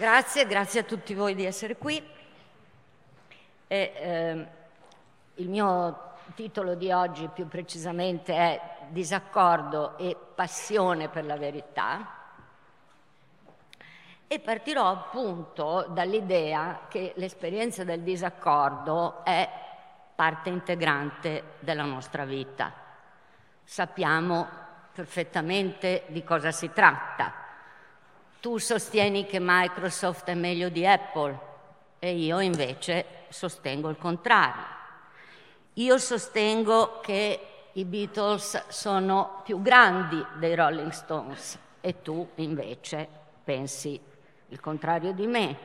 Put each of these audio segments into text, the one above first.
Grazie, grazie a tutti voi di essere qui. E, eh, il mio titolo di oggi più precisamente è Disaccordo e passione per la verità e partirò appunto dall'idea che l'esperienza del disaccordo è parte integrante della nostra vita. Sappiamo perfettamente di cosa si tratta. Tu sostieni che Microsoft è meglio di Apple e io invece sostengo il contrario. Io sostengo che i Beatles sono più grandi dei Rolling Stones e tu invece pensi il contrario di me.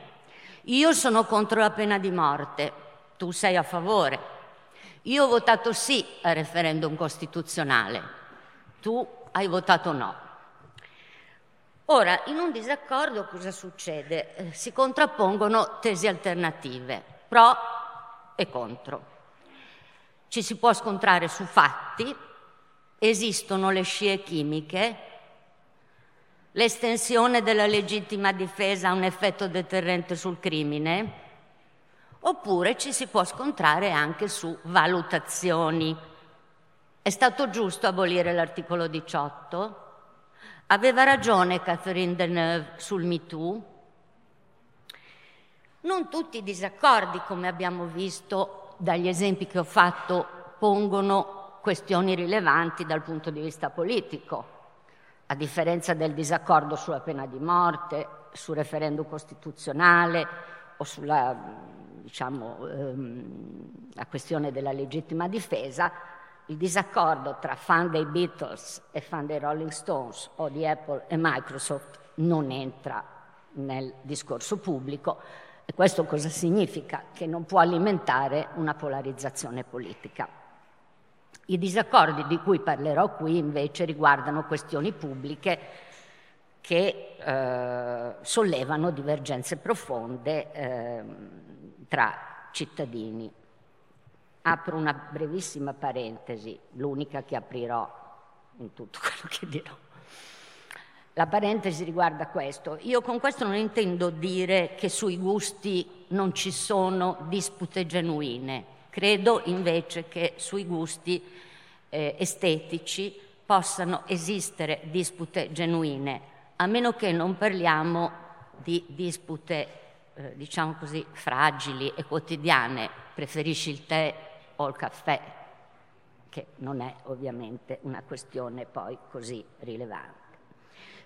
Io sono contro la pena di morte, tu sei a favore. Io ho votato sì al referendum costituzionale, tu hai votato no. Ora, in un disaccordo cosa succede? Eh, si contrappongono tesi alternative, pro e contro. Ci si può scontrare su fatti, esistono le scie chimiche, l'estensione della legittima difesa ha un effetto deterrente sul crimine, oppure ci si può scontrare anche su valutazioni. È stato giusto abolire l'articolo 18? Aveva ragione Catherine Deneuve sul MeToo? Non tutti i disaccordi, come abbiamo visto dagli esempi che ho fatto, pongono questioni rilevanti dal punto di vista politico a differenza del disaccordo sulla pena di morte, sul referendum costituzionale o sulla diciamo, ehm, questione della legittima difesa, il disaccordo tra fan dei Beatles e fan dei Rolling Stones o di Apple e Microsoft non entra nel discorso pubblico e questo cosa significa? Che non può alimentare una polarizzazione politica. I disaccordi di cui parlerò qui invece riguardano questioni pubbliche che eh, sollevano divergenze profonde eh, tra cittadini. Apro una brevissima parentesi, l'unica che aprirò in tutto quello che dirò. La parentesi riguarda questo. Io con questo non intendo dire che sui gusti non ci sono dispute genuine. Credo invece che sui gusti eh, estetici possano esistere dispute genuine, a meno che non parliamo di dispute, eh, diciamo così, fragili e quotidiane. Preferisci il tè o il caffè, che non è ovviamente una questione poi così rilevante.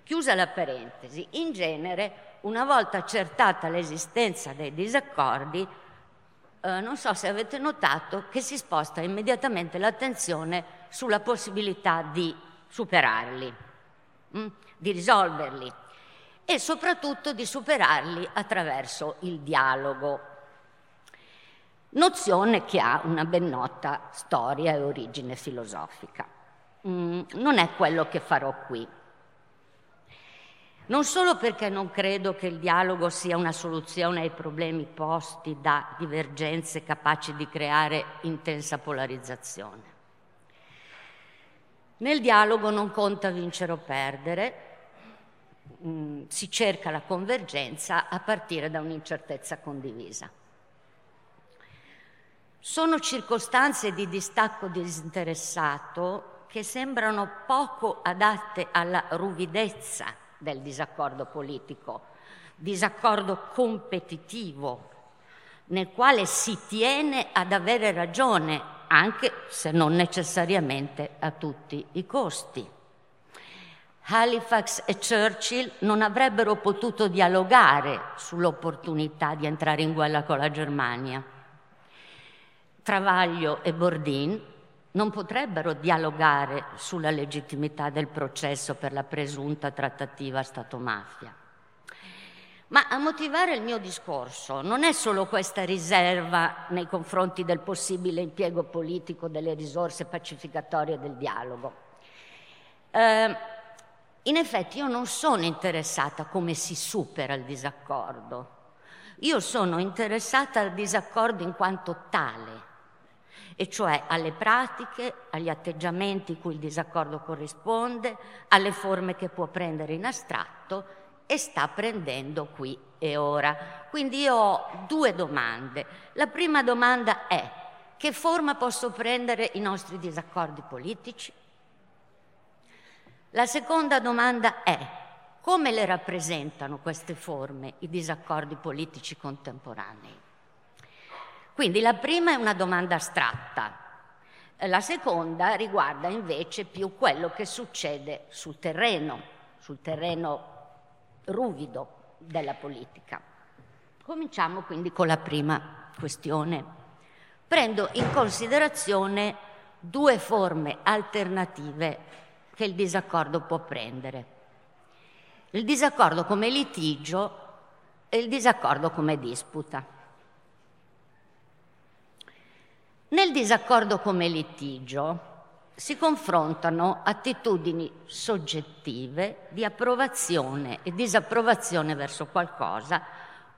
Chiusa la parentesi, in genere, una volta accertata l'esistenza dei disaccordi, eh, non so se avete notato che si sposta immediatamente l'attenzione sulla possibilità di superarli, mh, mm, di risolverli e soprattutto di superarli attraverso il dialogo, nozione che ha una ben nota storia e origine filosofica. Mm, non è quello che farò qui non solo perché non credo che il dialogo sia una soluzione ai problemi posti da divergenze capaci di creare intensa polarizzazione. Nel dialogo non conta vincere o perdere, mm, si cerca la convergenza a partire da un'incertezza condivisa. Sono circostanze di distacco disinteressato che sembrano poco adatte alla ruvidezza del disaccordo politico, disaccordo competitivo, nel quale si tiene ad avere ragione, anche se non necessariamente a tutti i costi. Halifax e Churchill non avrebbero potuto dialogare sull'opportunità di entrare in guerra con la Germania. Travaglio e Bordin non potrebbero dialogare sulla legittimità del processo per la presunta trattativa Stato-mafia. Ma a motivare il mio discorso non è solo questa riserva nei confronti del possibile impiego politico delle risorse pacificatorie del dialogo. Eh, in effetti io non sono interessata a come si supera il disaccordo, io sono interessata al disaccordo in quanto tale e cioè alle pratiche, agli atteggiamenti cui il disaccordo corrisponde, alle forme che può prendere in astratto e sta prendendo qui e ora. Quindi io ho due domande. La prima domanda è che forma possono prendere i nostri disaccordi politici? La seconda domanda è come le rappresentano queste forme i disaccordi politici contemporanei? Quindi la prima è una domanda astratta, la seconda riguarda invece più quello che succede sul terreno, sul terreno ruvido della politica. Cominciamo quindi con la prima questione. Prendo in considerazione due forme alternative che il disaccordo può prendere. Il disaccordo come litigio e il disaccordo come disputa. Nel disaccordo come litigio si confrontano attitudini soggettive di approvazione e disapprovazione verso qualcosa,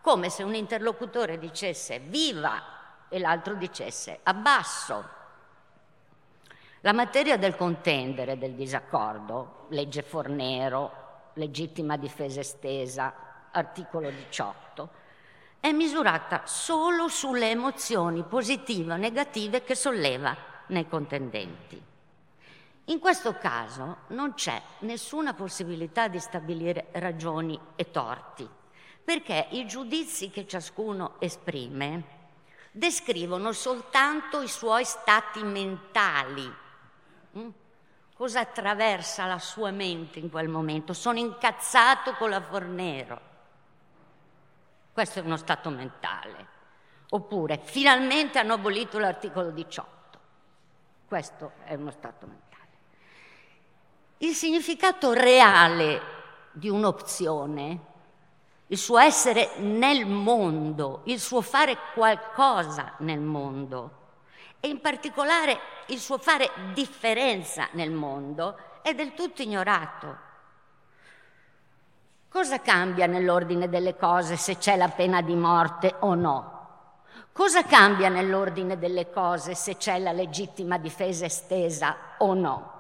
come se un interlocutore dicesse viva e l'altro dicesse abbasso. La materia del contendere, del disaccordo, legge Fornero, legittima difesa estesa, articolo 18, è misurata solo sulle emozioni positive o negative che solleva nei contendenti. In questo caso non c'è nessuna possibilità di stabilire ragioni e torti, perché i giudizi che ciascuno esprime descrivono soltanto i suoi stati mentali. Mm? Cosa attraversa la sua mente in quel momento? Sono incazzato con la Fornero. Questo è uno stato mentale. Oppure finalmente hanno abolito l'articolo 18. Questo è uno stato mentale. Il significato reale di un'opzione, il suo essere nel mondo, il suo fare qualcosa nel mondo e in particolare il suo fare differenza nel mondo è del tutto ignorato. Cosa cambia nell'ordine delle cose se c'è la pena di morte o no? Cosa cambia nell'ordine delle cose se c'è la legittima difesa estesa o no?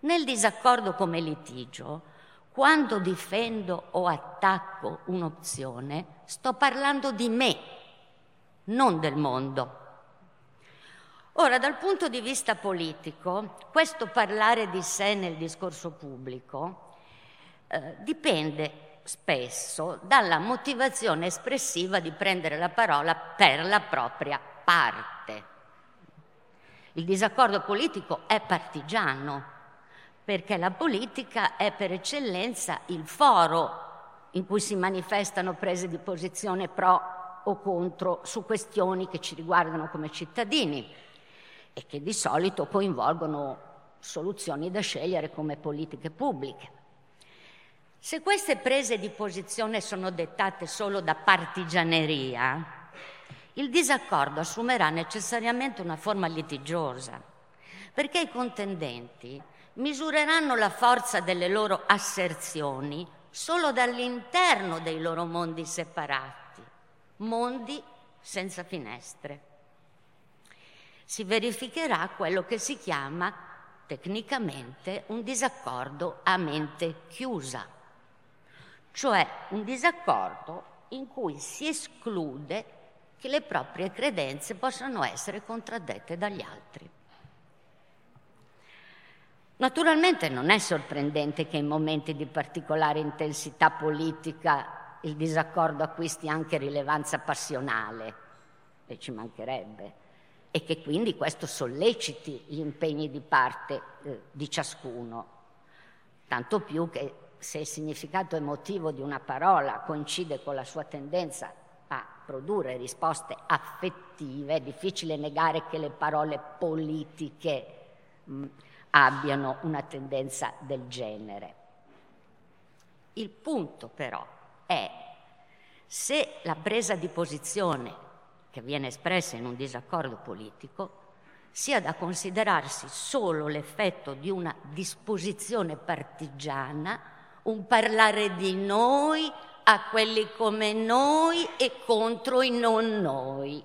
Nel disaccordo come litigio, quando difendo o attacco un'opzione, sto parlando di me, non del mondo. Ora, dal punto di vista politico, questo parlare di sé nel discorso pubblico eh, dipende spesso dalla motivazione espressiva di prendere la parola per la propria parte. Il disaccordo politico è partigiano, perché la politica è per eccellenza il foro in cui si manifestano prese di posizione pro o contro su questioni che ci riguardano come cittadini e che di solito coinvolgono soluzioni da scegliere come politiche pubbliche. Se queste prese di posizione sono dettate solo da partigianeria, il disaccordo assumerà necessariamente una forma litigiosa, perché i contendenti misureranno la forza delle loro asserzioni solo dall'interno dei loro mondi separati, mondi senza finestre. Si verificherà quello che si chiama tecnicamente un disaccordo a mente chiusa, cioè un disaccordo in cui si esclude che le proprie credenze possano essere contraddette dagli altri. Naturalmente non è sorprendente che in momenti di particolare intensità politica il disaccordo acquisti anche rilevanza passionale, e ci mancherebbe, e che quindi questo solleciti gli impegni di parte eh, di ciascuno, tanto più che se il significato emotivo di una parola coincide con la sua tendenza a produrre risposte affettive, è difficile negare che le parole politiche mh, abbiano una tendenza del genere. Il punto però è se la presa di posizione che viene espressa in un disaccordo politico sia da considerarsi solo l'effetto di una disposizione partigiana, un parlare di noi a quelli come noi e contro i non noi.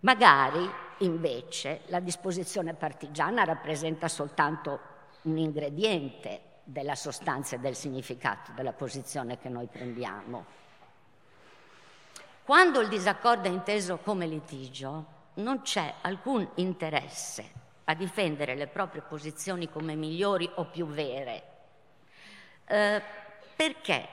Magari Invece la disposizione partigiana rappresenta soltanto un ingrediente della sostanza e del significato della posizione che noi prendiamo. Quando il disaccordo è inteso come litigio, non c'è alcun interesse a difendere le proprie posizioni come migliori o più vere, eh, perché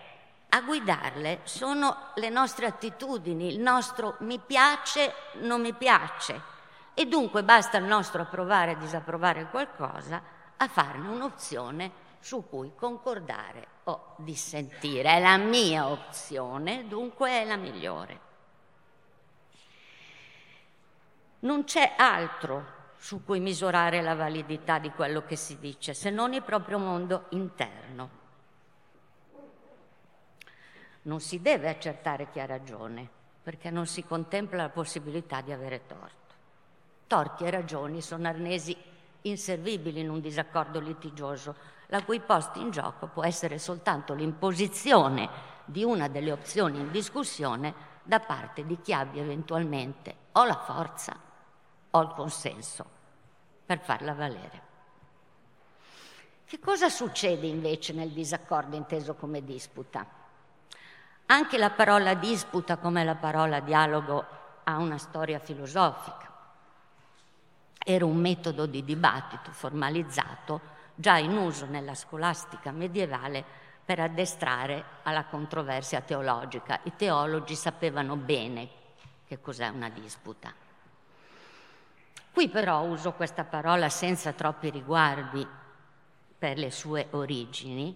a guidarle sono le nostre attitudini, il nostro mi piace, non mi piace. E dunque basta il nostro approvare e disapprovare qualcosa a farne un'opzione su cui concordare o dissentire. È la mia opzione, dunque è la migliore. Non c'è altro su cui misurare la validità di quello che si dice, se non il proprio mondo interno. Non si deve accertare chi ha ragione, perché non si contempla la possibilità di avere torto. Torti e ragioni sono arnesi inservibili in un disaccordo litigioso, la cui posta in gioco può essere soltanto l'imposizione di una delle opzioni in discussione da parte di chi abbia eventualmente o la forza ho il consenso per farla valere. Che cosa succede invece nel disaccordo inteso come disputa? Anche la parola disputa, come la parola dialogo, ha una storia filosofica. Era un metodo di dibattito formalizzato già in uso nella scolastica medievale per addestrare alla controversia teologica. I teologi sapevano bene che cos'è una disputa. Qui però uso questa parola senza troppi riguardi per le sue origini,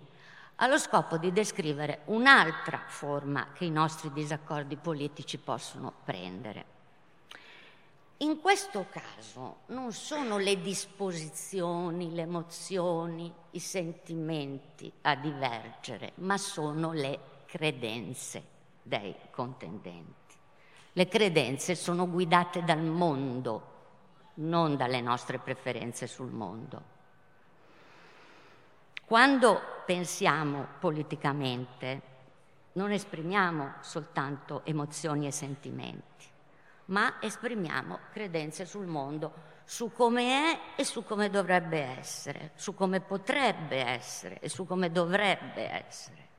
allo scopo di descrivere un'altra forma che i nostri disaccordi politici possono prendere. In questo caso non sono le disposizioni, le emozioni, i sentimenti a divergere, ma sono le credenze dei contendenti. Le credenze sono guidate dal mondo non dalle nostre preferenze sul mondo. Quando pensiamo politicamente non esprimiamo soltanto emozioni e sentimenti, ma esprimiamo credenze sul mondo, su come è e su come dovrebbe essere, su come potrebbe essere e su come dovrebbe essere.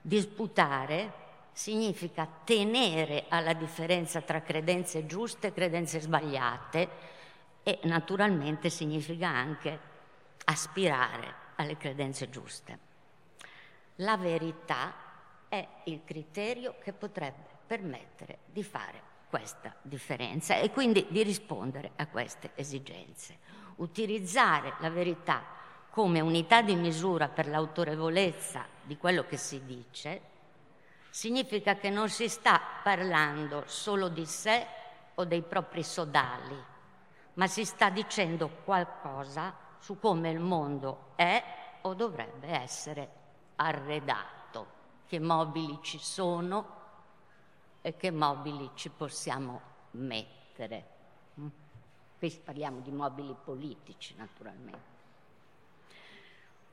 Disputare significa tenere alla differenza tra credenze giuste e credenze sbagliate e naturalmente significa anche aspirare alle credenze giuste. La verità è il criterio che potrebbe permettere di fare questa differenza e quindi di rispondere a queste esigenze. Utilizzare la verità come unità di misura per l'autorevolezza di quello che si dice significa che non si sta parlando solo di sé o dei propri sodali, ma si sta dicendo qualcosa su come il mondo è o dovrebbe essere arredato, che mobili ci sono e che mobili ci possiamo mettere. Mm? Qui parliamo di mobili politici, naturalmente.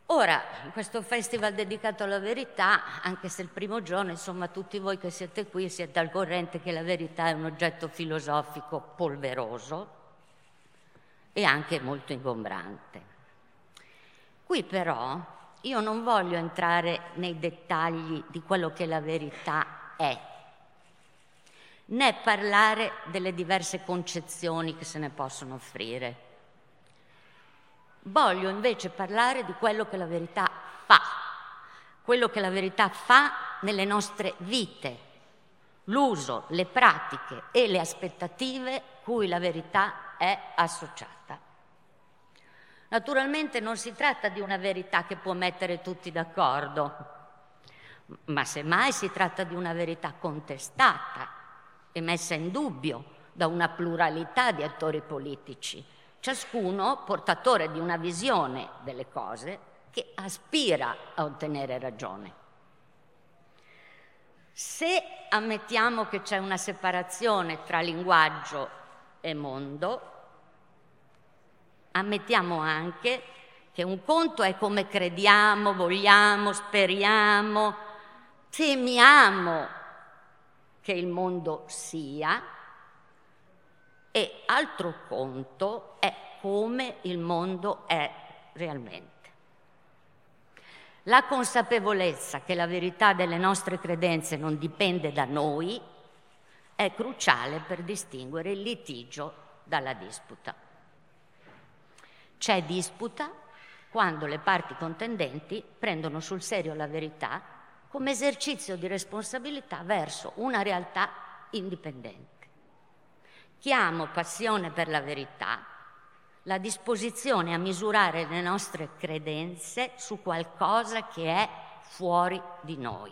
Ora, questo festival dedicato alla verità, anche se il primo giorno, insomma, tutti voi che siete qui siete al corrente che la verità è un oggetto filosofico polveroso e anche molto ingombrante. Qui però io non voglio entrare nei dettagli di quello che la verità è, né parlare delle diverse concezioni che se ne possono offrire Voglio invece parlare di quello che la verità fa, quello che la verità fa nelle nostre vite, l'uso, le pratiche e le aspettative cui la verità è associata. Naturalmente non si tratta di una verità che può mettere tutti d'accordo, ma semmai si tratta di una verità contestata e messa in dubbio da una pluralità di attori politici ciascuno portatore di una visione delle cose che aspira a ottenere ragione. Se ammettiamo che c'è una separazione tra linguaggio e mondo, ammettiamo anche che un conto è come crediamo, vogliamo, speriamo, temiamo che il mondo sia e altro conto è come il mondo è realmente. La consapevolezza che la verità delle nostre credenze non dipende da noi è cruciale per distinguere il litigio dalla disputa. C'è disputa quando le parti contendenti prendono sul serio la verità come esercizio di responsabilità verso una realtà indipendente. Chiamo passione per la verità la disposizione a misurare le nostre credenze su qualcosa che è fuori di noi.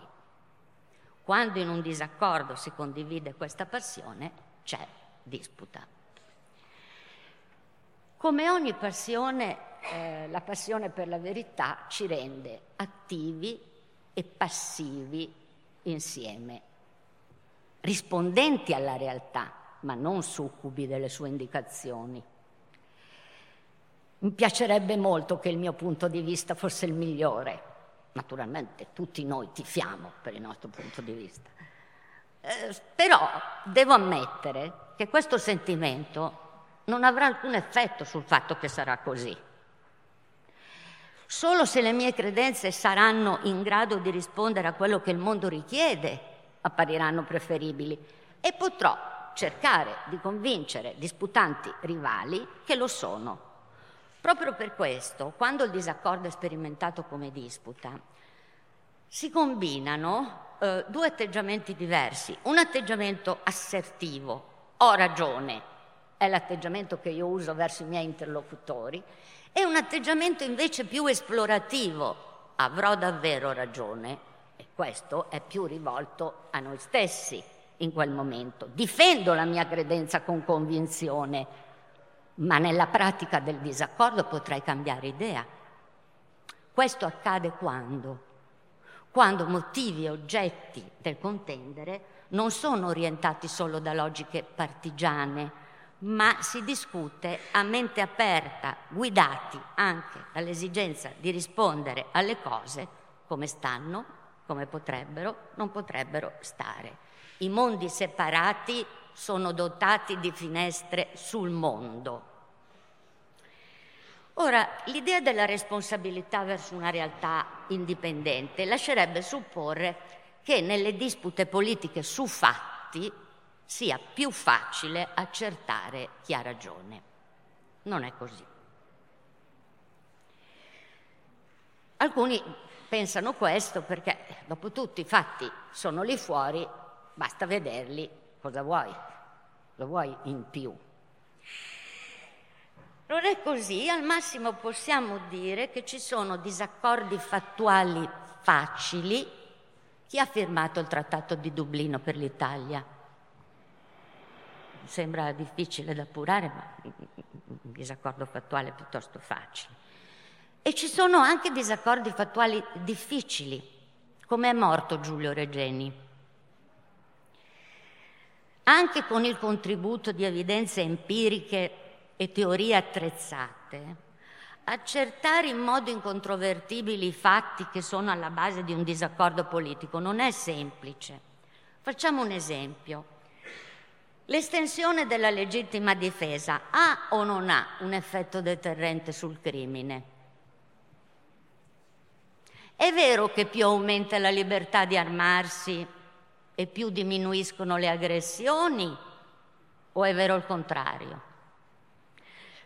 Quando in un disaccordo si condivide questa passione, c'è disputa. Come ogni passione, eh, la passione per la verità ci rende attivi e passivi insieme, rispondenti alla realtà, ma non succubi delle sue indicazioni. Mi piacerebbe molto che il mio punto di vista fosse il migliore. Naturalmente tutti noi tifiamo per il nostro punto di vista. Eh, però devo ammettere che questo sentimento non avrà alcun effetto sul fatto che sarà così. Solo se le mie credenze saranno in grado di rispondere a quello che il mondo richiede, appariranno preferibili e potrò cercare di convincere disputanti rivali che lo sono. Proprio per questo, quando il disaccordo è sperimentato come disputa, si combinano eh, due atteggiamenti diversi. Un atteggiamento assertivo, ho ragione, è l'atteggiamento che io uso verso i miei interlocutori, e un atteggiamento invece più esplorativo, avrò davvero ragione, e questo è più rivolto a noi stessi in quel momento. Difendo la mia credenza con convinzione, ma nella pratica del disaccordo potrai cambiare idea. Questo accade quando? Quando motivi e oggetti del contendere non sono orientati solo da logiche partigiane, ma si discute a mente aperta, guidati anche dall'esigenza di rispondere alle cose come stanno, come potrebbero, non potrebbero stare. I mondi separati sono dotati di finestre sul mondo. Ora, l'idea della responsabilità verso una realtà indipendente lascerebbe supporre che nelle dispute politiche su fatti sia più facile accertare chi ha ragione. Non è così. Alcuni pensano questo perché, dopo tutto, i fatti sono lì fuori, basta vederli Cosa vuoi? Lo vuoi in più? Non è così, al massimo possiamo dire che ci sono disaccordi fattuali facili. Chi ha firmato il Trattato di Dublino per l'Italia? Sembra difficile da appurare, ma un disaccordo fattuale piuttosto facile. E ci sono anche disaccordi fattuali difficili, come è morto Giulio Regeni anche con il contributo di evidenze empiriche e teorie attrezzate, accertare in modo incontrovertibile i fatti che sono alla base di un disaccordo politico non è semplice. Facciamo un esempio. L'estensione della legittima difesa ha o non ha un effetto deterrente sul crimine? È vero che più aumenta la libertà di armarsi, e più diminuiscono le aggressioni o è vero il contrario?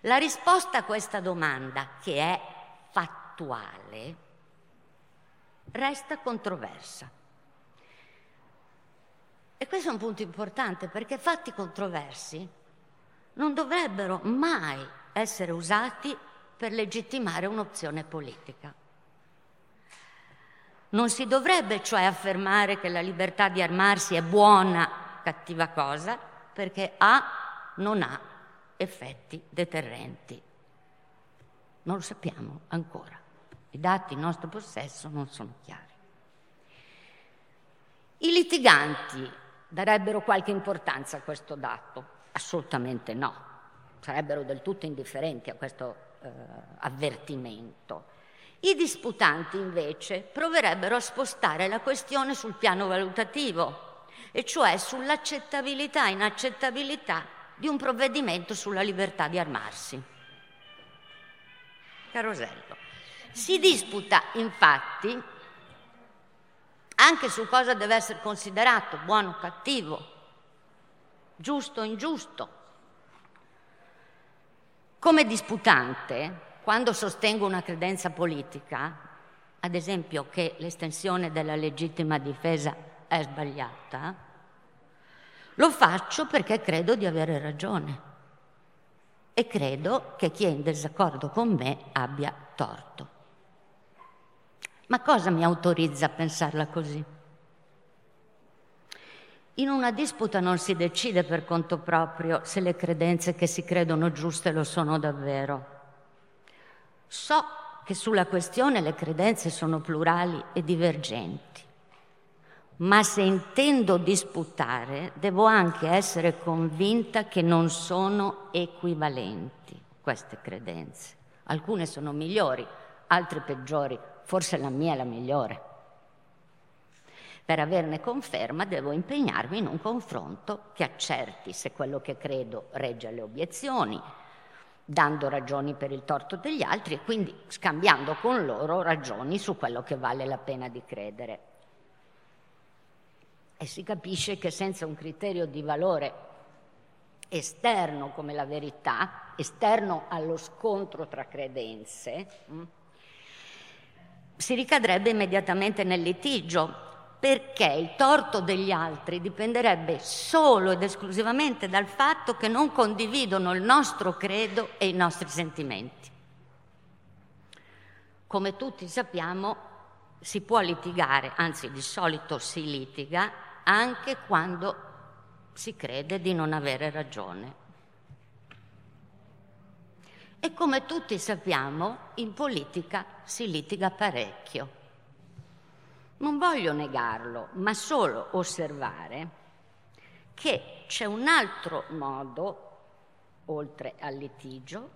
La risposta a questa domanda, che è fattuale, resta controversa. E questo è un punto importante perché fatti controversi non dovrebbero mai essere usati per legittimare un'opzione politica. Non si dovrebbe cioè affermare che la libertà di armarsi è buona, cattiva cosa, perché ha, non ha effetti deterrenti. Non lo sappiamo ancora. I dati in nostro possesso non sono chiari. I litiganti darebbero qualche importanza a questo dato? Assolutamente no. Sarebbero del tutto indifferenti a questo eh, avvertimento. I disputanti invece proverebbero a spostare la questione sul piano valutativo, e cioè sull'accettabilità e inaccettabilità di un provvedimento sulla libertà di armarsi. Carosello. Si disputa infatti anche su cosa deve essere considerato buono o cattivo, giusto o ingiusto. Come disputante, quando sostengo una credenza politica, ad esempio che l'estensione della legittima difesa è sbagliata, lo faccio perché credo di avere ragione e credo che chi è in disaccordo con me abbia torto. Ma cosa mi autorizza a pensarla così? In una disputa non si decide per conto proprio se le credenze che si credono giuste lo sono davvero. So che sulla questione le credenze sono plurali e divergenti, ma se intendo disputare devo anche essere convinta che non sono equivalenti queste credenze. Alcune sono migliori, altre peggiori, forse la mia è la migliore. Per averne conferma devo impegnarmi in un confronto che accerti se quello che credo regge alle obiezioni, dando ragioni per il torto degli altri e quindi scambiando con loro ragioni su quello che vale la pena di credere. E si capisce che senza un criterio di valore esterno come la verità, esterno allo scontro tra credenze, hm, si ricadrebbe immediatamente nel litigio, perché il torto degli altri dipenderebbe solo ed esclusivamente dal fatto che non condividono il nostro credo e i nostri sentimenti. Come tutti sappiamo, si può litigare, anzi di solito si litiga, anche quando si crede di non avere ragione. E come tutti sappiamo, in politica si litiga parecchio. Non voglio negarlo, ma solo osservare che c'è un altro modo, oltre al litigio,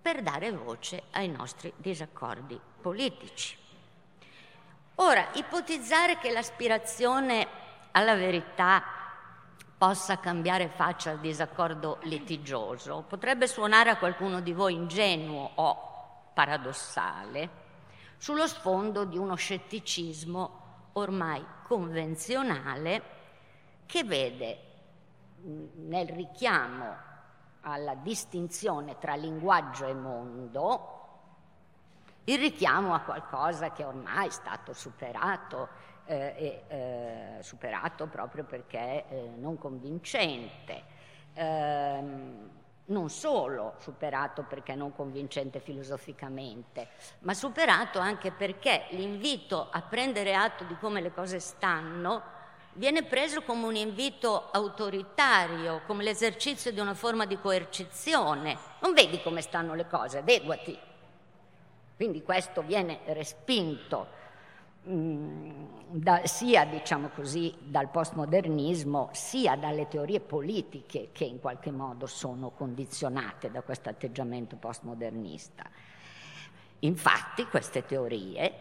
per dare voce ai nostri disaccordi politici. Ora, ipotizzare che l'aspirazione alla verità possa cambiare faccia al disaccordo litigioso potrebbe suonare a qualcuno di voi ingenuo o paradossale sullo sfondo di uno scetticismo ormai convenzionale che vede nel richiamo alla distinzione tra linguaggio e mondo il richiamo a qualcosa che ormai è stato superato, eh, eh, superato proprio perché eh, non convincente. Non solo superato perché non convincente filosoficamente, ma superato anche perché l'invito a prendere atto di come le cose stanno viene preso come un invito autoritario, come l'esercizio di una forma di coercizione. Non vedi come stanno le cose, adeguati. Quindi questo viene respinto da, sia diciamo così, dal postmodernismo sia dalle teorie politiche che in qualche modo sono condizionate da questo atteggiamento postmodernista. Infatti queste teorie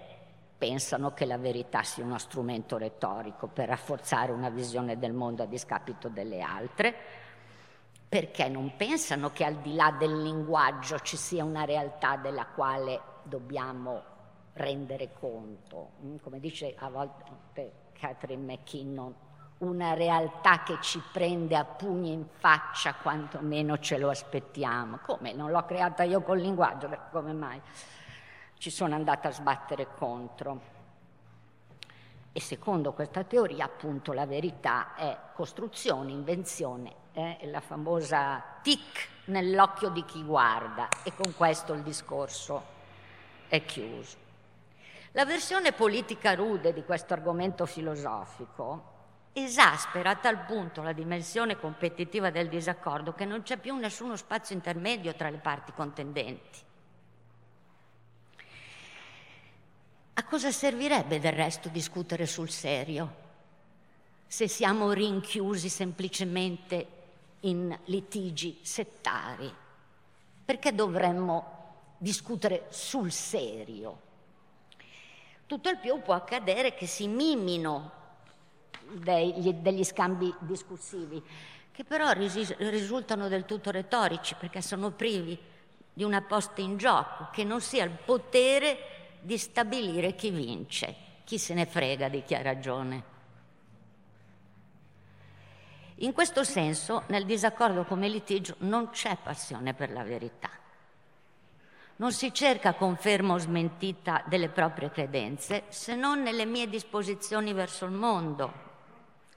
pensano che la verità sia uno strumento retorico per rafforzare una visione del mondo a discapito delle altre, perché non pensano che al di là del linguaggio ci sia una realtà della quale dobbiamo rendere conto, mm, come dice a volte Catherine McKinnon, una realtà che ci prende a pugni in faccia quanto meno ce lo aspettiamo. Come? Non l'ho creata io col linguaggio, come mai? Ci sono andata a sbattere contro. E secondo questa teoria, appunto, la verità è costruzione, invenzione, è la famosa tic nell'occhio di chi guarda. E con questo il discorso è chiuso. La versione politica rude di questo argomento filosofico esaspera a tal punto la dimensione competitiva del disaccordo che non c'è più nessuno spazio intermedio tra le parti contendenti. A cosa servirebbe del resto discutere sul serio se siamo rinchiusi semplicemente in litigi settari? Perché dovremmo discutere sul serio? Tutto il più può accadere che si mimino degli, degli scambi discussivi, che però ris- risultano del tutto retorici perché sono privi di una posta in gioco, che non sia il potere di stabilire chi vince, chi se ne frega di chi ha ragione. In questo senso, nel disaccordo come litigio non c'è passione per la verità. Non si cerca conferma o smentita delle proprie credenze, se non nelle mie disposizioni verso il mondo.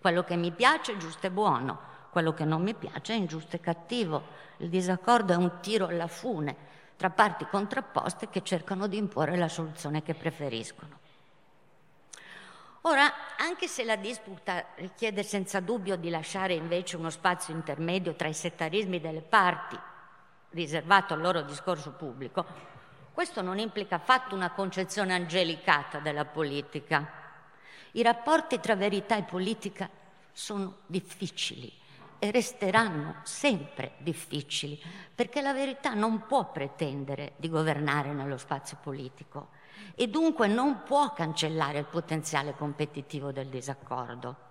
Quello che mi piace è giusto e buono, quello che non mi piace è ingiusto e cattivo. Il disaccordo è un tiro alla fune tra parti contrapposte che cercano di imporre la soluzione che preferiscono. Ora, anche se la disputa richiede senza dubbio di lasciare invece uno spazio intermedio tra i settarismi delle parti, riservato al loro discorso pubblico, questo non implica affatto una concezione angelicata della politica. I rapporti tra verità e politica sono difficili e resteranno sempre difficili, perché la verità non può pretendere di governare nello spazio politico e dunque non può cancellare il potenziale competitivo del disaccordo.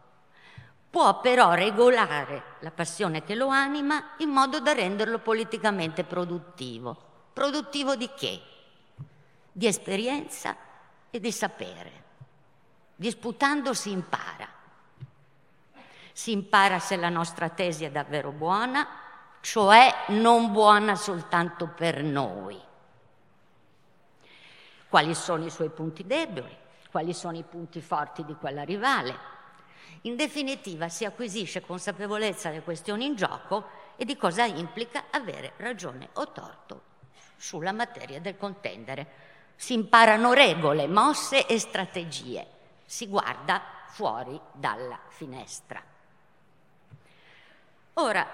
Può però regolare la passione che lo anima in modo da renderlo politicamente produttivo. Produttivo di che? Di esperienza e di sapere. Disputando si impara. Si impara se la nostra tesi è davvero buona, cioè non buona soltanto per noi quali sono i suoi punti deboli, quali sono i punti forti di quella rivale. In definitiva si acquisisce consapevolezza delle questioni in gioco e di cosa implica avere ragione o torto sulla materia del contendere. Si imparano regole, mosse e strategie. Si guarda fuori dalla finestra. Ora,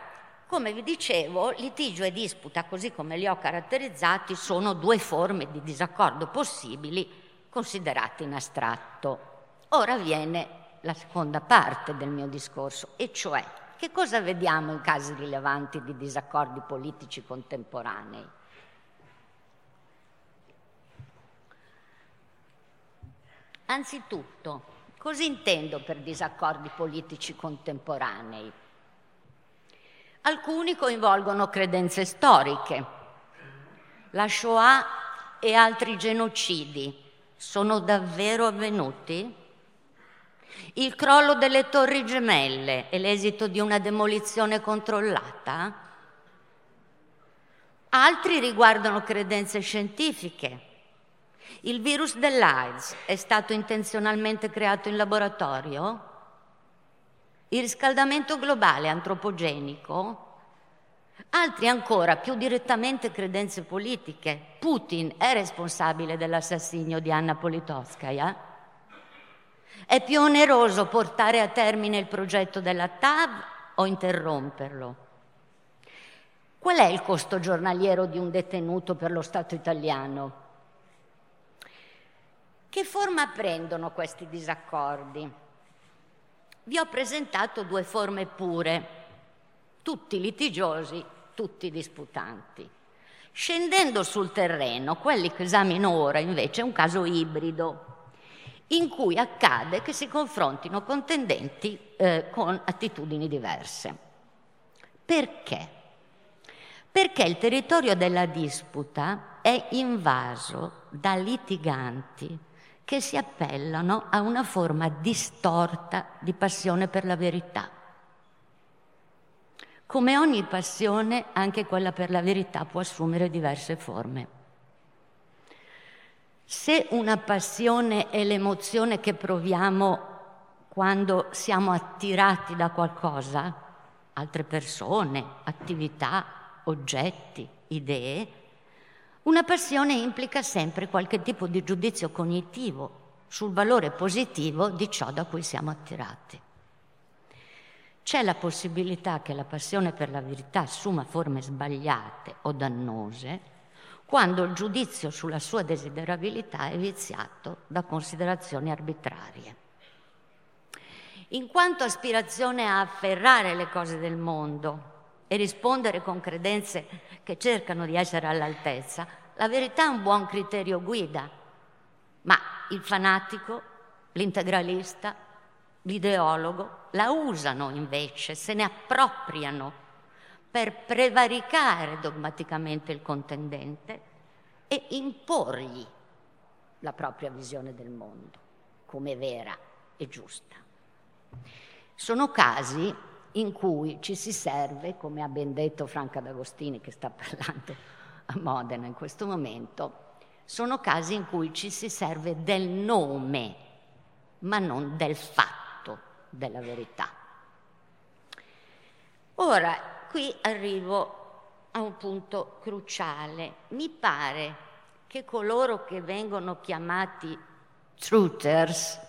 come vi dicevo, litigio e disputa, così come li ho caratterizzati, sono due forme di disaccordo possibili considerate in astratto. Ora viene la seconda parte del mio discorso, e cioè che cosa vediamo in casi rilevanti di disaccordi politici contemporanei? Anzitutto, cosa intendo per disaccordi politici contemporanei? Alcuni coinvolgono credenze storiche. La Shoah e altri genocidi sono davvero avvenuti? Il crollo delle torri gemelle è l'esito di una demolizione controllata? Altri riguardano credenze scientifiche. Il virus dell'AIDS è stato intenzionalmente creato in laboratorio? il riscaldamento globale antropogenico, altri ancora più direttamente credenze politiche. Putin è responsabile dell'assassinio di Anna Politkovskaya? È più oneroso portare a termine il progetto della TAV o interromperlo? Qual è il costo giornaliero di un detenuto per lo Stato italiano? Che forma prendono questi disaccordi? vi ho presentato due forme pure, tutti litigiosi, tutti disputanti. Scendendo sul terreno, quelli che esamino ora invece è un caso ibrido, in cui accade che si confrontino contendenti eh, con attitudini diverse. Perché? Perché il territorio della disputa è invaso da litiganti che si appellano a una forma distorta di passione per la verità. Come ogni passione, anche quella per la verità può assumere diverse forme. Se una passione è l'emozione che proviamo quando siamo attirati da qualcosa, altre persone, attività, oggetti, idee, una passione implica sempre qualche tipo di giudizio cognitivo sul valore positivo di ciò da cui siamo attirati. C'è la possibilità che la passione per la verità assuma forme sbagliate o dannose quando il giudizio sulla sua desiderabilità è viziato da considerazioni arbitrarie. In quanto aspirazione a afferrare le cose del mondo e rispondere con credenze che cercano di essere all'altezza, la verità è un buon criterio guida, ma il fanatico, l'integralista, l'ideologo la usano invece, se ne appropriano per prevaricare dogmaticamente il contendente e imporgli la propria visione del mondo come vera e giusta. Sono casi in cui ci si serve, come ha ben detto Franca D'Agostini che sta parlando a Modena in questo momento, sono casi in cui ci si serve del nome, ma non del fatto della verità. Ora, qui arrivo a un punto cruciale. Mi pare che coloro che vengono chiamati truthers,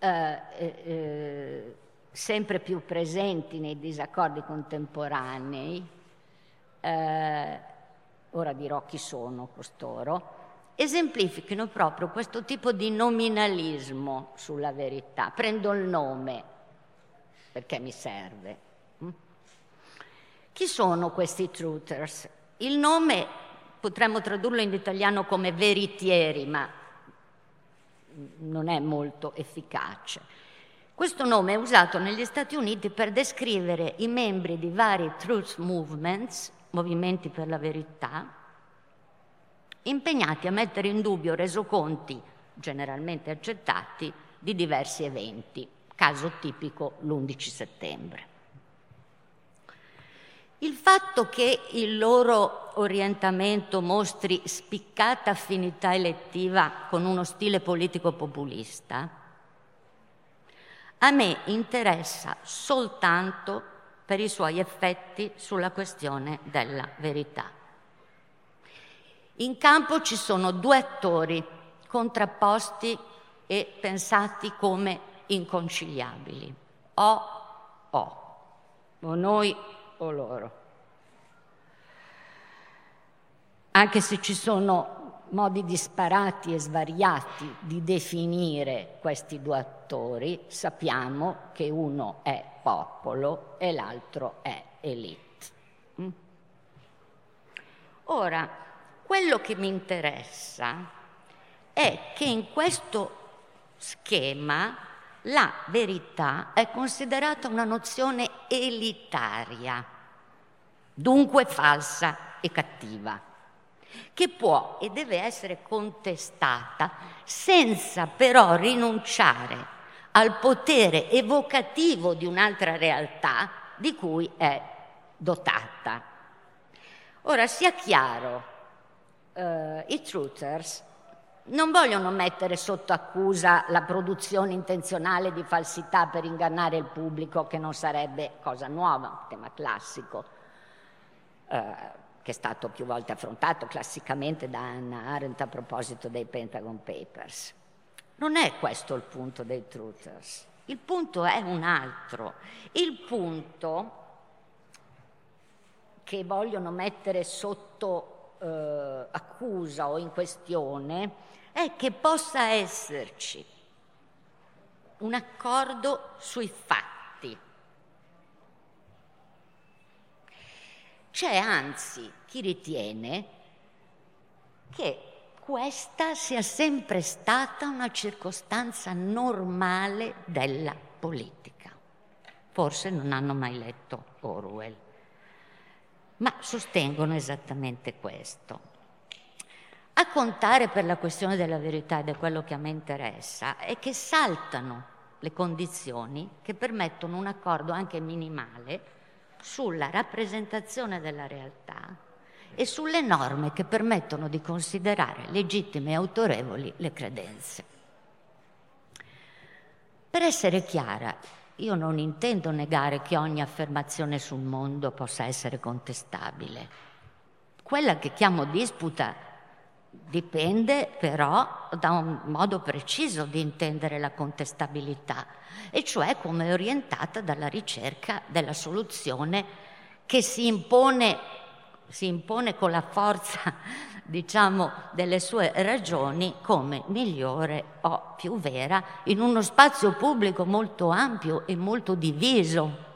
eh, eh, eh, sempre più presenti nei disaccordi contemporanei, eh, ora dirò chi sono costoro, esemplifichino proprio questo tipo di nominalismo sulla verità. Prendo il nome perché mi serve. Chi sono questi truthers? Il nome potremmo tradurlo in italiano come veritieri, ma non è molto efficace. Questo nome è usato negli Stati Uniti per descrivere i membri di vari truth movements, movimenti per la verità, impegnati a mettere in dubbio resoconti generalmente accettati di diversi eventi, caso tipico l'11 settembre. Il fatto che il loro orientamento mostri spiccata affinità elettiva con uno stile politico populista, a me interessa soltanto per i suoi effetti sulla questione della verità. In campo ci sono due attori contrapposti e pensati come inconciliabili, o o, o noi o loro. Anche se ci sono modi disparati e svariati di definire questi due attori, sappiamo che uno è popolo e l'altro è elite. Mm? Ora, quello che mi interessa è che in questo schema la verità è considerata una nozione elitaria, dunque falsa e cattiva, che può e deve essere contestata senza però rinunciare al potere evocativo di un'altra realtà di cui è dotata. Ora sia chiaro, eh, i truthers non vogliono mettere sotto accusa la produzione intenzionale di falsità per ingannare il pubblico, che non sarebbe cosa nuova, un tema classico, eh, che è stato più volte affrontato classicamente da Anna Arendt a proposito dei Pentagon Papers. Non è questo il punto dei truthers, il punto è un altro. Il punto che vogliono mettere sotto eh, accusa o in questione è che possa esserci un accordo sui fatti. C'è anzi chi ritiene che questa sia sempre stata una circostanza normale della politica. Forse non hanno mai letto Orwell, ma sostengono esattamente questo. A contare per la questione della verità ed è quello che a me interessa, è che saltano le condizioni che permettono un accordo anche minimale sulla rappresentazione della realtà e sulle norme che permettono di considerare legittime e autorevoli le credenze. Per essere chiara, io non intendo negare che ogni affermazione sul mondo possa essere contestabile. Quella che chiamo disputa Dipende però da un modo preciso di intendere la contestabilità, e cioè come orientata dalla ricerca della soluzione che si impone, si impone con la forza, diciamo, delle sue ragioni come migliore o più vera in uno spazio pubblico molto ampio e molto diviso.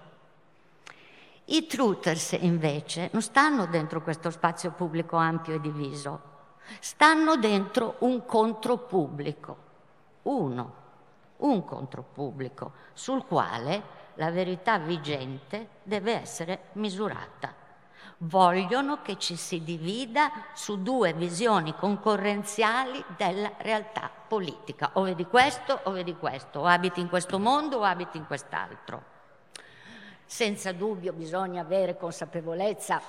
I truthers invece non stanno dentro questo spazio pubblico ampio e diviso, stanno dentro un contropubblico, uno, un contropubblico sul quale la verità vigente deve essere misurata. Vogliono che ci si divida su due visioni concorrenziali della realtà politica. O vedi questo o vedi questo, o abiti in questo mondo o abiti in quest'altro. Senza dubbio bisogna avere consapevolezza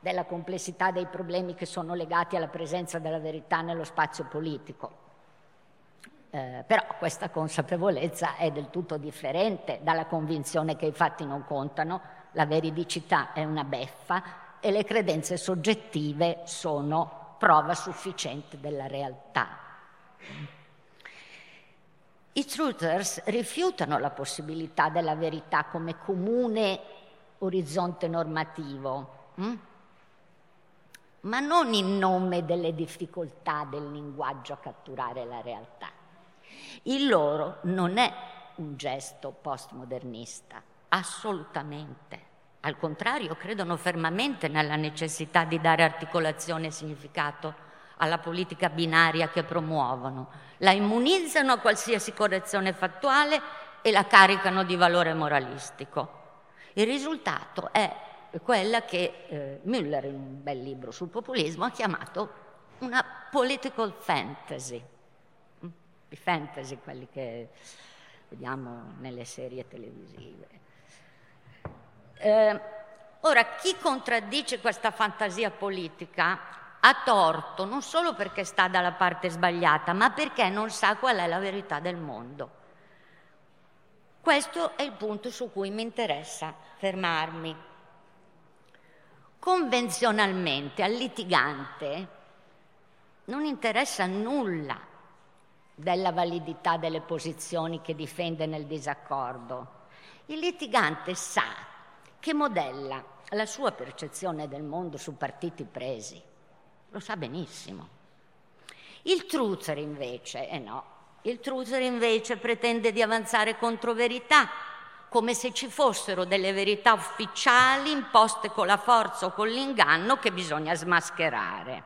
della complessità dei problemi che sono legati alla presenza della verità nello spazio politico. Eh, però questa consapevolezza è del tutto differente dalla convinzione che i fatti non contano, la veridicità è una beffa e le credenze soggettive sono prova sufficiente della realtà. I truthers rifiutano la possibilità della verità come comune orizzonte normativo, hm? ma non in nome delle difficoltà del linguaggio a catturare la realtà. Il loro non è un gesto postmodernista, assolutamente. Al contrario, credono fermamente nella necessità di dare articolazione e significato alla politica binaria che promuovono, la immunizzano a qualsiasi correzione fattuale e la caricano di valore moralistico. Il risultato è quella che eh, Müller, in un bel libro sul populismo, ha chiamato una political fantasy. I fantasy, quelli che vediamo nelle serie televisive. Eh, ora, chi contraddice questa fantasia politica ha torto non solo perché sta dalla parte sbagliata, ma perché non sa qual è la verità del mondo. Questo è il punto su cui mi interessa fermarmi. Convenzionalmente al litigante non interessa nulla della validità delle posizioni che difende nel disaccordo. Il litigante sa che modella la sua percezione del mondo su partiti presi. Lo sa benissimo. Il truther invece, eh no, il truther invece pretende di avanzare controverità, come se ci fossero delle verità ufficiali imposte con la forza o con l'inganno che bisogna smascherare.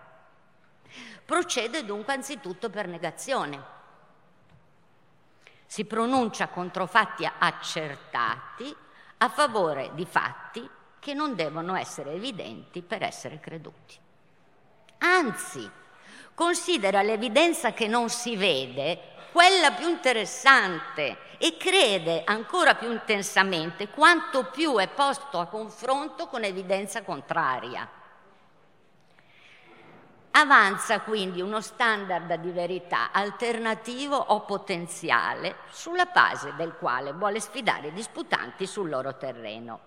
Procede dunque anzitutto per negazione. Si pronuncia contro fatti accertati a favore di fatti che non devono essere evidenti per essere creduti. Anzi, considera l'evidenza che non si vede quella più interessante e crede ancora più intensamente quanto più è posto a confronto con evidenza contraria. Avanza quindi uno standard di verità alternativo o potenziale sulla base del quale vuole sfidare i disputanti sul loro terreno.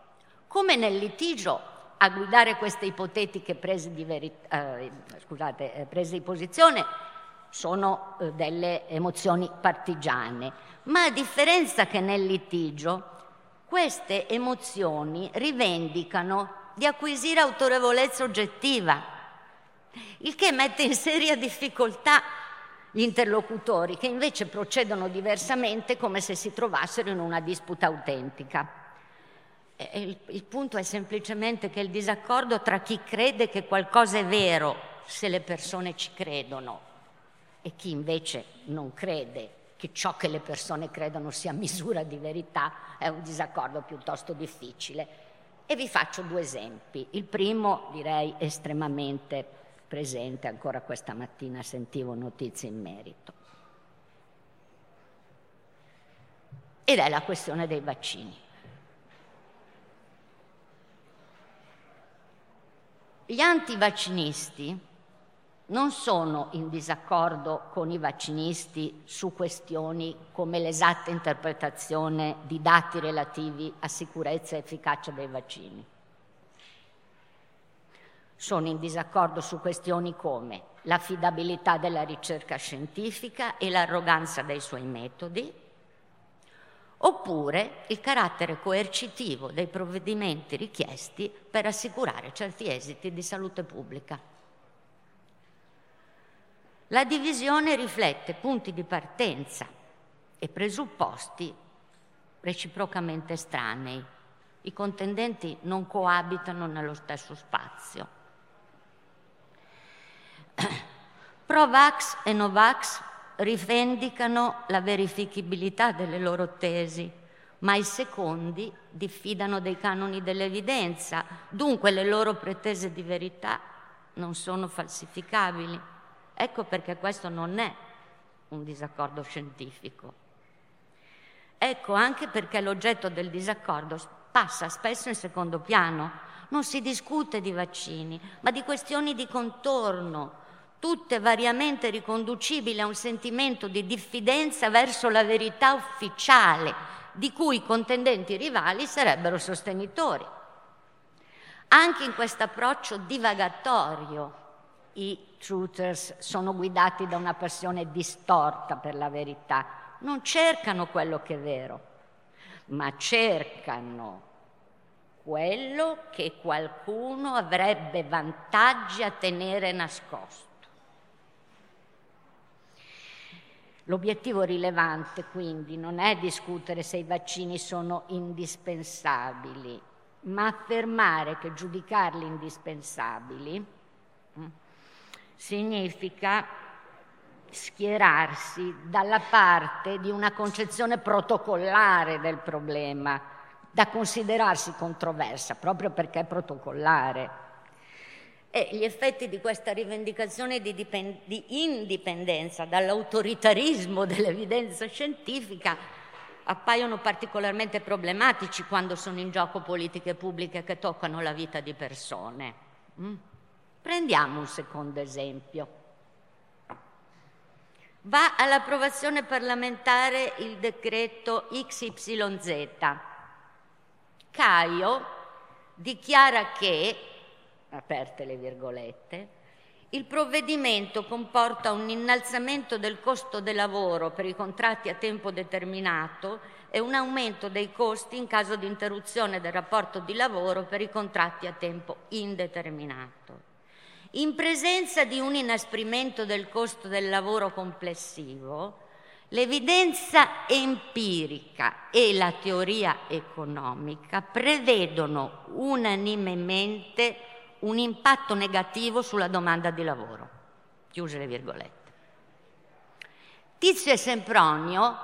Come nel litigio a guidare queste ipotetiche prese di, veri- eh, scusate, eh, prese di posizione sono eh, delle emozioni partigiane, ma a differenza che nel litigio, queste emozioni rivendicano di acquisire autorevolezza oggettiva il che mette in seria difficoltà gli interlocutori che invece procedono diversamente come se si trovassero in una disputa autentica. Il, il, punto è semplicemente che il disaccordo tra chi crede che qualcosa è vero, se le persone ci credono, e chi invece non crede che ciò che le persone credono sia misura di verità, è un disaccordo piuttosto difficile. E vi faccio due esempi. Il primo direi estremamente presente, ancora questa mattina sentivo notizie in merito. Ed è la questione dei vaccini. Gli antivaccinisti non sono in disaccordo con i vaccinisti su questioni come l'esatta interpretazione di dati relativi a sicurezza e efficacia dei vaccini sono in disaccordo su questioni come l'affidabilità della ricerca scientifica e l'arroganza dei suoi metodi, oppure il carattere coercitivo dei provvedimenti richiesti per assicurare certi esiti di salute pubblica. La divisione riflette punti di partenza e presupposti reciprocamente estranei. I contendenti non coabitano nello stesso spazio. Provax e Novax rivendicano la verificabilità delle loro tesi, ma i secondi diffidano dei canoni dell'evidenza, dunque le loro pretese di verità non sono falsificabili. Ecco perché questo non è un disaccordo scientifico. Ecco anche perché l'oggetto del disaccordo passa spesso in secondo piano. Non si discute di vaccini, ma di questioni di contorno, tutte variamente riconducibili a un sentimento di diffidenza verso la verità ufficiale, di cui i contendenti rivali sarebbero sostenitori. Anche in questo approccio divagatorio i truthers sono guidati da una passione distorta per la verità, non cercano quello che è vero, ma cercano quello che qualcuno avrebbe vantaggi a tenere nascosto. L'obiettivo rilevante quindi non è discutere se i vaccini sono indispensabili, ma affermare che giudicarli indispensabili mm, significa schierarsi dalla parte di una concezione protocollare del problema, da considerarsi controversa proprio perché protocollare. E gli effetti di questa rivendicazione di, dipend- di indipendenza dall'autoritarismo dell'evidenza scientifica appaiono particolarmente problematici quando sono in gioco politiche pubbliche che toccano la vita di persone. Mm? Prendiamo un secondo esempio. Va all'approvazione parlamentare il decreto XYZ. Caio dichiara che, aperte le virgolette, il provvedimento comporta un innalzamento del costo del lavoro per i contratti a tempo determinato e un aumento dei costi in caso di interruzione del rapporto di lavoro per i contratti a tempo indeterminato. In presenza di un inasprimento del costo del lavoro complessivo, l'evidenza empirica e la teoria economica prevedono unanimemente un impatto negativo sulla domanda di lavoro. Chiuse le virgolette. Tizio e Sempronio,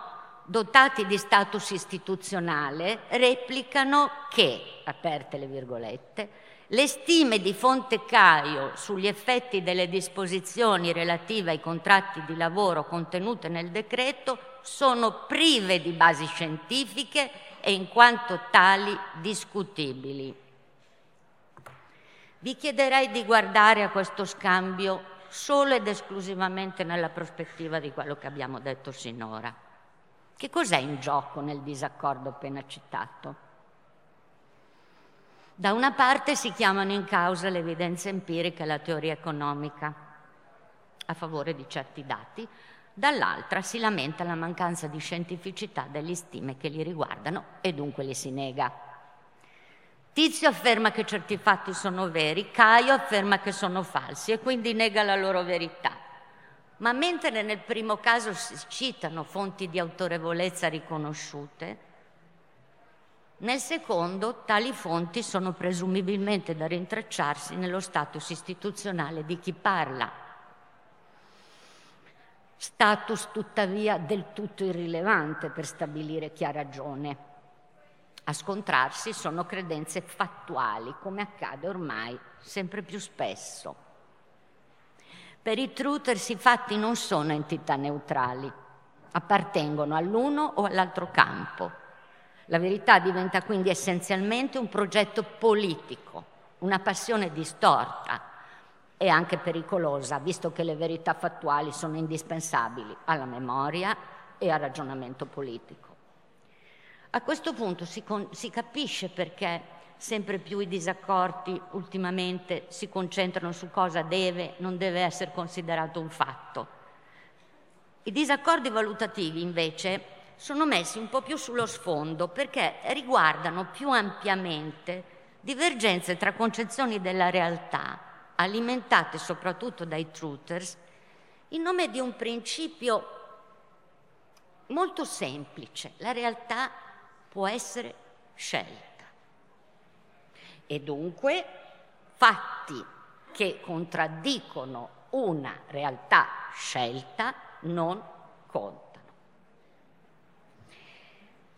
dotati di status istituzionale, replicano che, aperte le virgolette, le stime di Fonte Caio sugli effetti delle disposizioni relative ai contratti di lavoro contenute nel decreto sono prive di basi scientifiche e in quanto tali discutibili. Vi chiederei di guardare a questo scambio solo ed esclusivamente nella prospettiva di quello che abbiamo detto sinora. Che cos'è in gioco nel disaccordo appena citato? Da una parte si chiamano in causa l'evidenza empirica e la teoria economica a favore di certi dati, dall'altra si lamenta la mancanza di scientificità delle stime che li riguardano e dunque li si nega. Tizio afferma che certi fatti sono veri, Caio afferma che sono falsi e quindi nega la loro verità. Ma mentre nel primo caso si citano fonti di autorevolezza riconosciute, nel secondo tali fonti sono presumibilmente da rintracciarsi nello status istituzionale di chi parla. Status tuttavia del tutto irrilevante per stabilire chi ha ragione. A scontrarsi sono credenze fattuali, come accade ormai sempre più spesso. Per i truthers i fatti non sono entità neutrali, appartengono all'uno o all'altro campo. La verità diventa quindi essenzialmente un progetto politico, una passione distorta e anche pericolosa, visto che le verità fattuali sono indispensabili alla memoria e al ragionamento politico. A questo punto si, con, si capisce perché sempre più i disaccordi ultimamente si concentrano su cosa deve, non deve essere considerato un fatto. I disaccordi valutativi invece sono messi un po' più sullo sfondo perché riguardano più ampiamente divergenze tra concezioni della realtà, alimentate soprattutto dai truthers, in nome di un principio molto semplice. La realtà può essere scelta. E dunque fatti che contraddicono una realtà scelta non contano.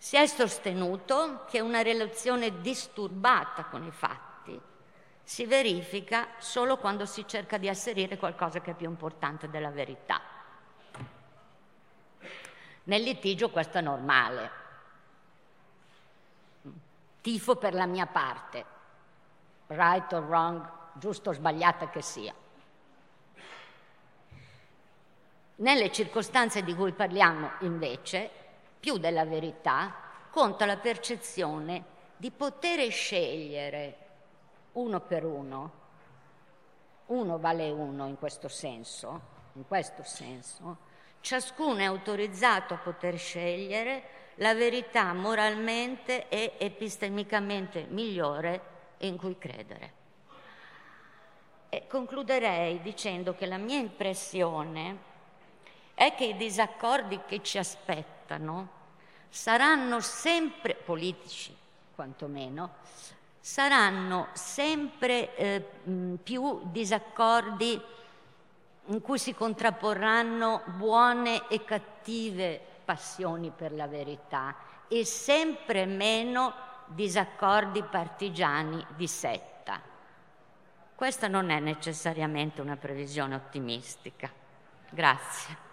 Si è sostenuto che una relazione disturbata con i fatti si verifica solo quando si cerca di asserire qualcosa che è più importante della verità. Nel litigio questo è normale. Tifo per la mia parte, right or wrong, giusto o sbagliata che sia. Nelle circostanze di cui parliamo, invece, più della verità, conta la percezione di poter scegliere uno per uno. Uno vale uno in questo senso, in questo senso. Ciascuno è autorizzato a poter scegliere la verità moralmente e epistemicamente migliore in cui credere. E concluderei dicendo che la mia impressione è che i disaccordi che ci aspettano saranno sempre, politici quantomeno, saranno sempre eh, più disaccordi in cui si contrapporranno buone e cattive passioni per la verità e sempre meno disaccordi partigiani di setta. Questa non è necessariamente una previsione ottimistica. Grazie.